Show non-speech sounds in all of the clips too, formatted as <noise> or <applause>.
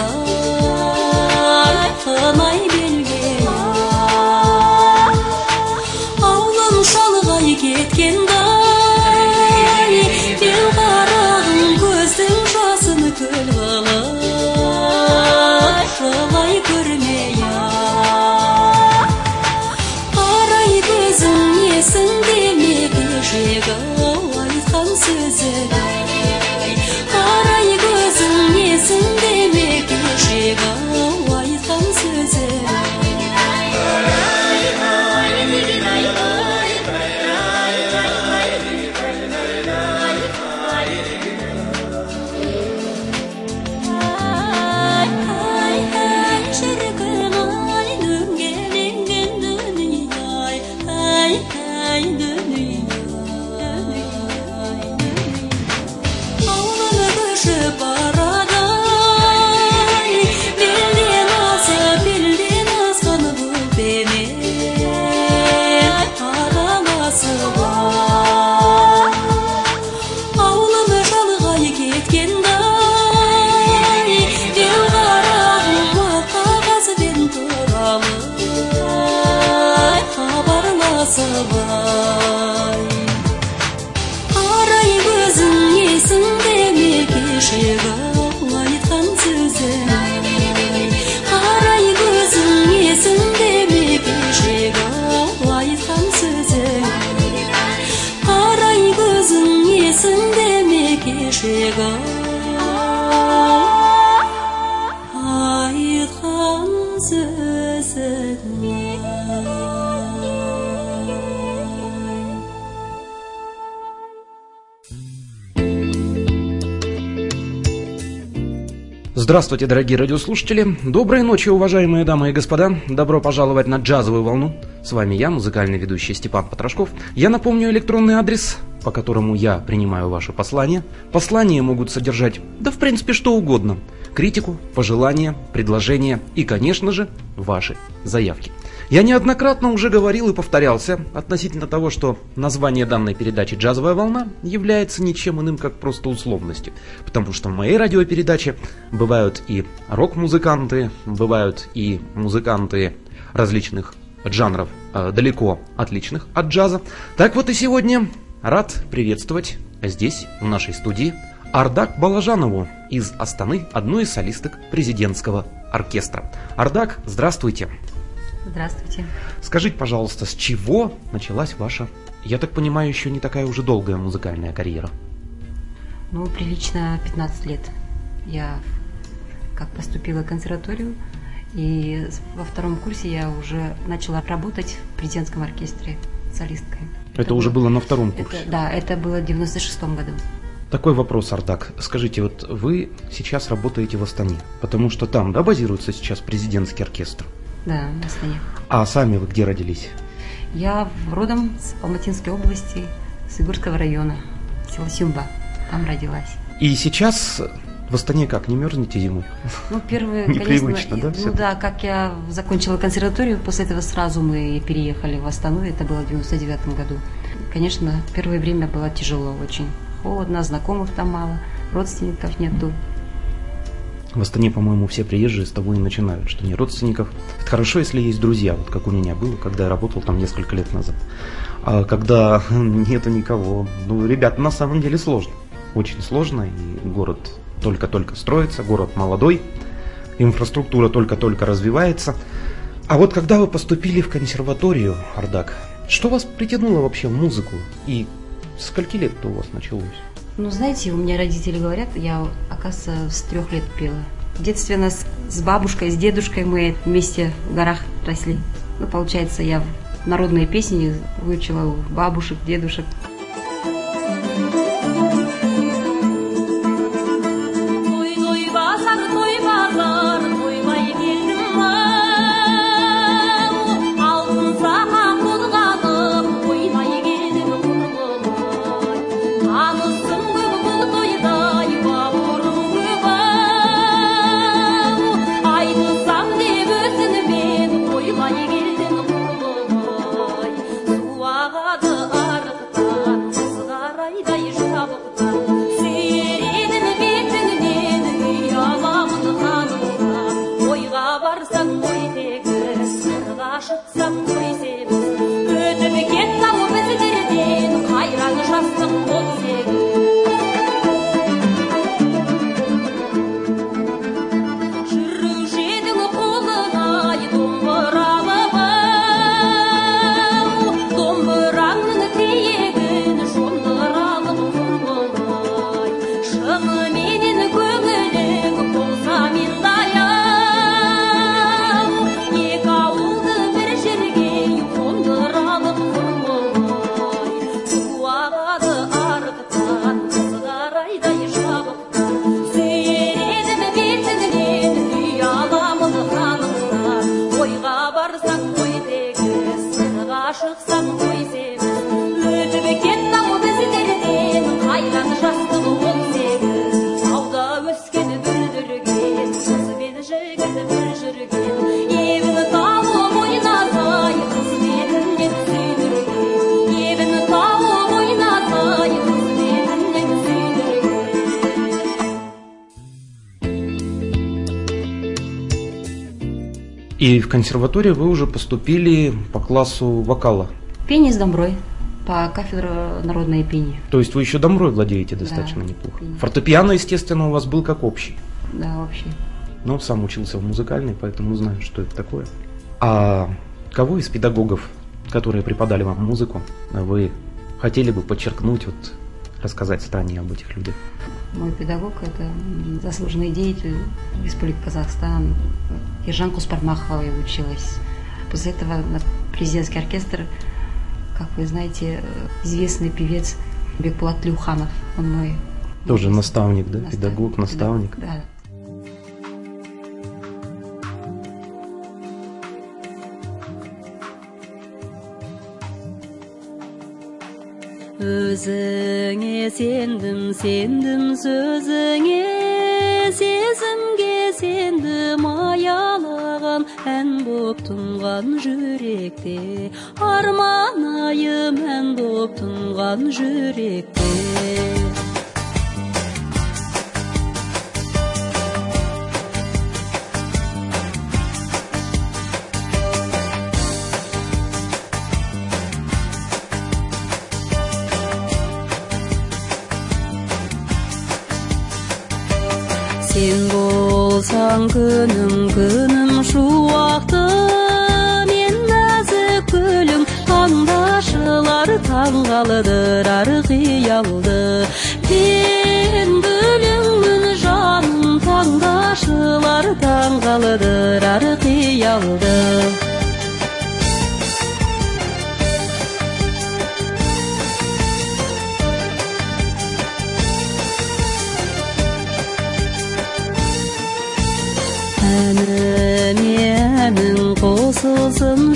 Oh. Здравствуйте, дорогие радиослушатели. Доброй ночи, уважаемые дамы и господа. Добро пожаловать на джазовую волну. С вами я, музыкальный ведущий Степан Потрошков. Я напомню электронный адрес, по которому я принимаю ваши послания. Послания могут содержать, да в принципе, что угодно. Критику, пожелания, предложения и, конечно же, ваши заявки. Я неоднократно уже говорил и повторялся относительно того, что название данной передачи «Джазовая волна» является ничем иным, как просто условностью. Потому что в моей радиопередаче бывают и рок-музыканты, бывают и музыканты различных жанров, э, далеко отличных от джаза. Так вот и сегодня рад приветствовать здесь, в нашей студии, Ардак Балажанову из Астаны, одну из солисток президентского оркестра. Ардак, здравствуйте. Здравствуйте. Скажите, пожалуйста, с чего началась ваша, я так понимаю, еще не такая уже долгая музыкальная карьера? Ну, прилично 15 лет. Я как поступила в консерваторию, и во втором курсе я уже начала работать в президентском оркестре солисткой. Это, уже было на втором курсе. Это, да, это было в 96 году. Такой вопрос, Ардак. Скажите, вот вы сейчас работаете в Астане, потому что там, да, базируется сейчас президентский оркестр? Да, в Астане. А сами вы где родились? Я родом с Алматинской области, с Игорского района, село Сюмба. Там родилась. И сейчас в Астане как, не мерзнете зимой? Ну, первые, <laughs> конечно, да? Ну да, как я закончила консерваторию, после этого сразу мы переехали в Астану, это было в 99 году. Конечно, первое время было тяжело очень. Холодно, знакомых там мало, родственников нету. В Астане, по-моему, все приезжие с того и начинают, что не родственников. Это хорошо, если есть друзья, вот как у меня было, когда я работал там несколько лет назад. А когда <laughs> нету никого, ну, ребята, на самом деле сложно. Очень сложно, и город только-только строится, город молодой, инфраструктура только-только развивается. А вот когда вы поступили в консерваторию, Ардак, что вас притянуло вообще в музыку? И скольки лет это у вас началось? Ну, знаете, у меня родители говорят, я, оказывается, с трех лет пела. В детстве нас с бабушкой, с дедушкой мы вместе в горах росли. Ну, получается, я народные песни выучила у бабушек, дедушек. Chaque samedi. И в консерваторию вы уже поступили по классу вокала. Пение с домброй по кафедре народное пение. То есть вы еще домрой владеете достаточно Да, неплохо. конечно. Фортепиано, естественно, у вас был как общий. Да, вообще. Но сам учился в музыкальной, поэтому знаю, что это такое. А кого из педагогов, которые преподали вам музыку, вы хотели бы подчеркнуть, вот, рассказать Стане об этих людях? Мой педагог – это заслуженный деятель Республики Казахстан. Ержан Куспармахова я училась. После этого на президентский оркестр, как вы знаете, известный певец Бекбулат Люханов. Он мой Тоже наставник, да? наставник, Педагог, да, наставник. Да. Өзіңе сендім сендім сөзіңе сезімге сендім аялаған ән боп тұнған жүректе арманайым ән боп тұнған жүректе сен болсаң күнім күнім шуақты мен нәзік гүлің таңдашылар таңғалдырар қиялды мен гүліңмін жаным таңдашылар таңғалдырар қиялды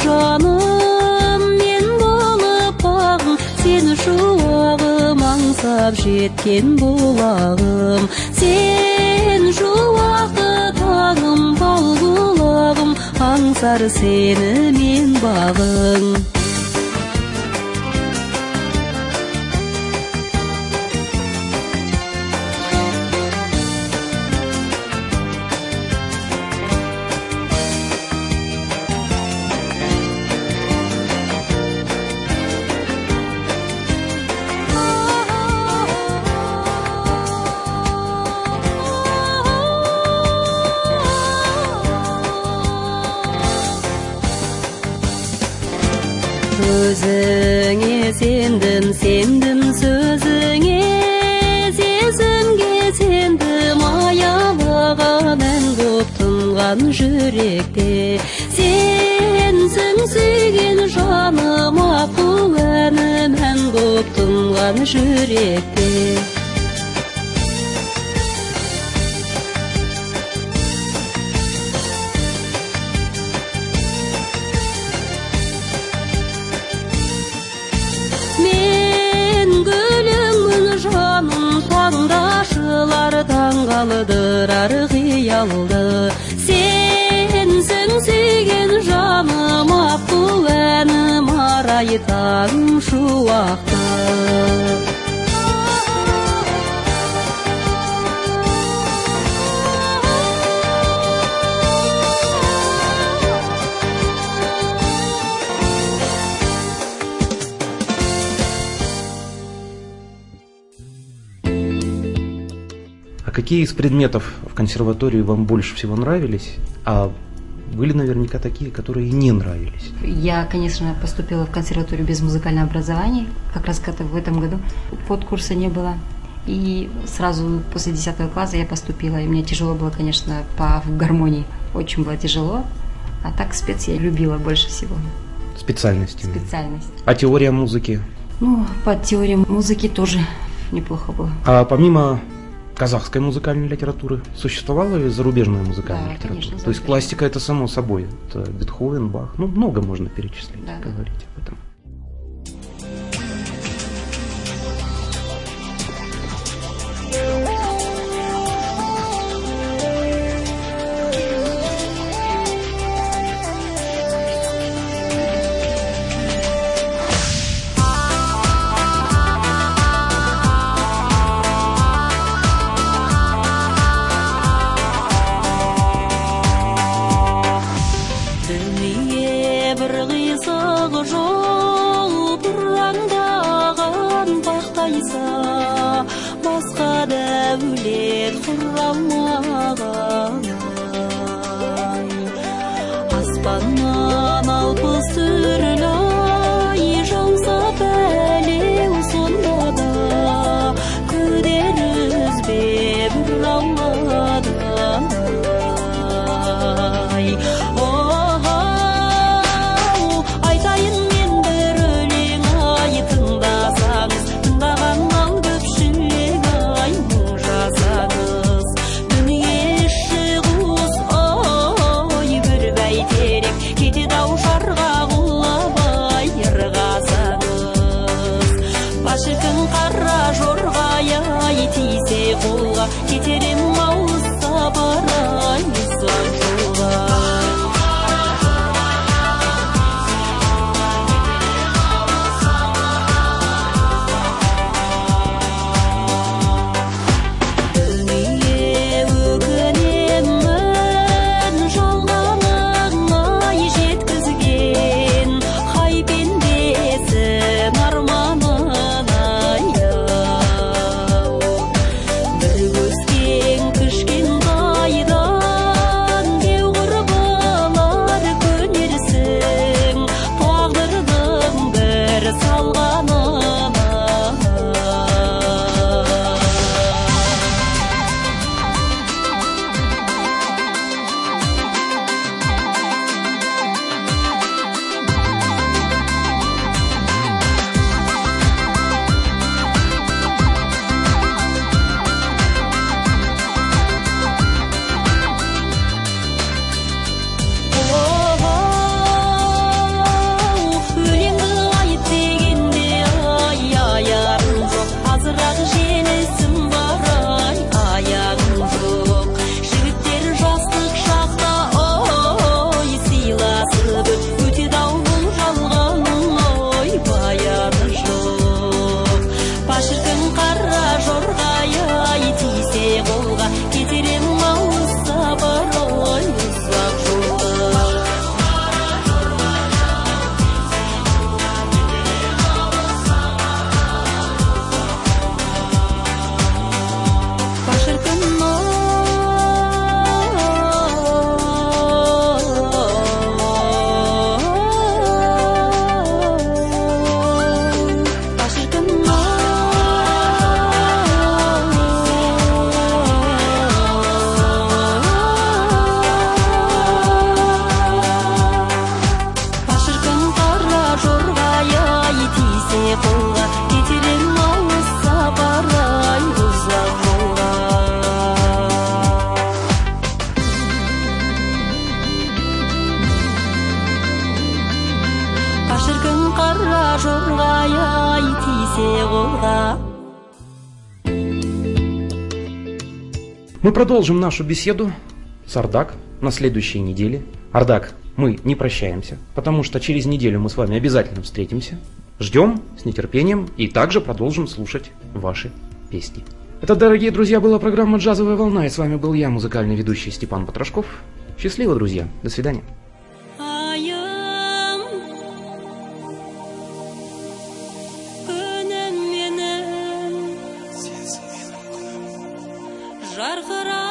жаным мен болып бағым сен шуағым аңсап жеткен бұлағым сен шуақты таңым бал бұлағым аңсар сені мен бағың. Өзіңе сендім сендім сөзіңе сезімге сендім аялыға мән боп тұнған жүректе сенсің сүйген жаным аққу әні мән боп тұнған жүректе таңғалдырар қиялды. Сенсің сүйген жаным аққу әнім арайтаң шуақты какие из предметов в консерватории вам больше всего нравились? А были наверняка такие, которые не нравились. Я, конечно, поступила в консерваторию без музыкального образования. Как раз в этом году подкурса не было. И сразу после 10 класса я поступила. И мне тяжело было, конечно, по гармонии. Очень было тяжело. А так спец я любила больше всего. Специальности. Специальность. А теория музыки? Ну, по теории музыки тоже неплохо было. А помимо казахской музыкальной литературы. Существовала и зарубежная музыкальная да, литература? Конечно, То есть классика это само собой. Это Бетховен, Бах. Ну, много можно перечислить, да, говорить об этом. الخير في الرمضان حسب шіркін қара жорғай ай тисе қолға Мы продолжим нашу беседу с Ардак на следующей неделе. Ардак, мы не прощаемся, потому что через неделю мы с вами обязательно встретимся. Ждем с нетерпением и также продолжим слушать ваши песни. Это, дорогие друзья, была программа «Джазовая волна», и с вами был я, музыкальный ведущий Степан Потрошков. Счастливо, друзья. До свидания. жарқыраған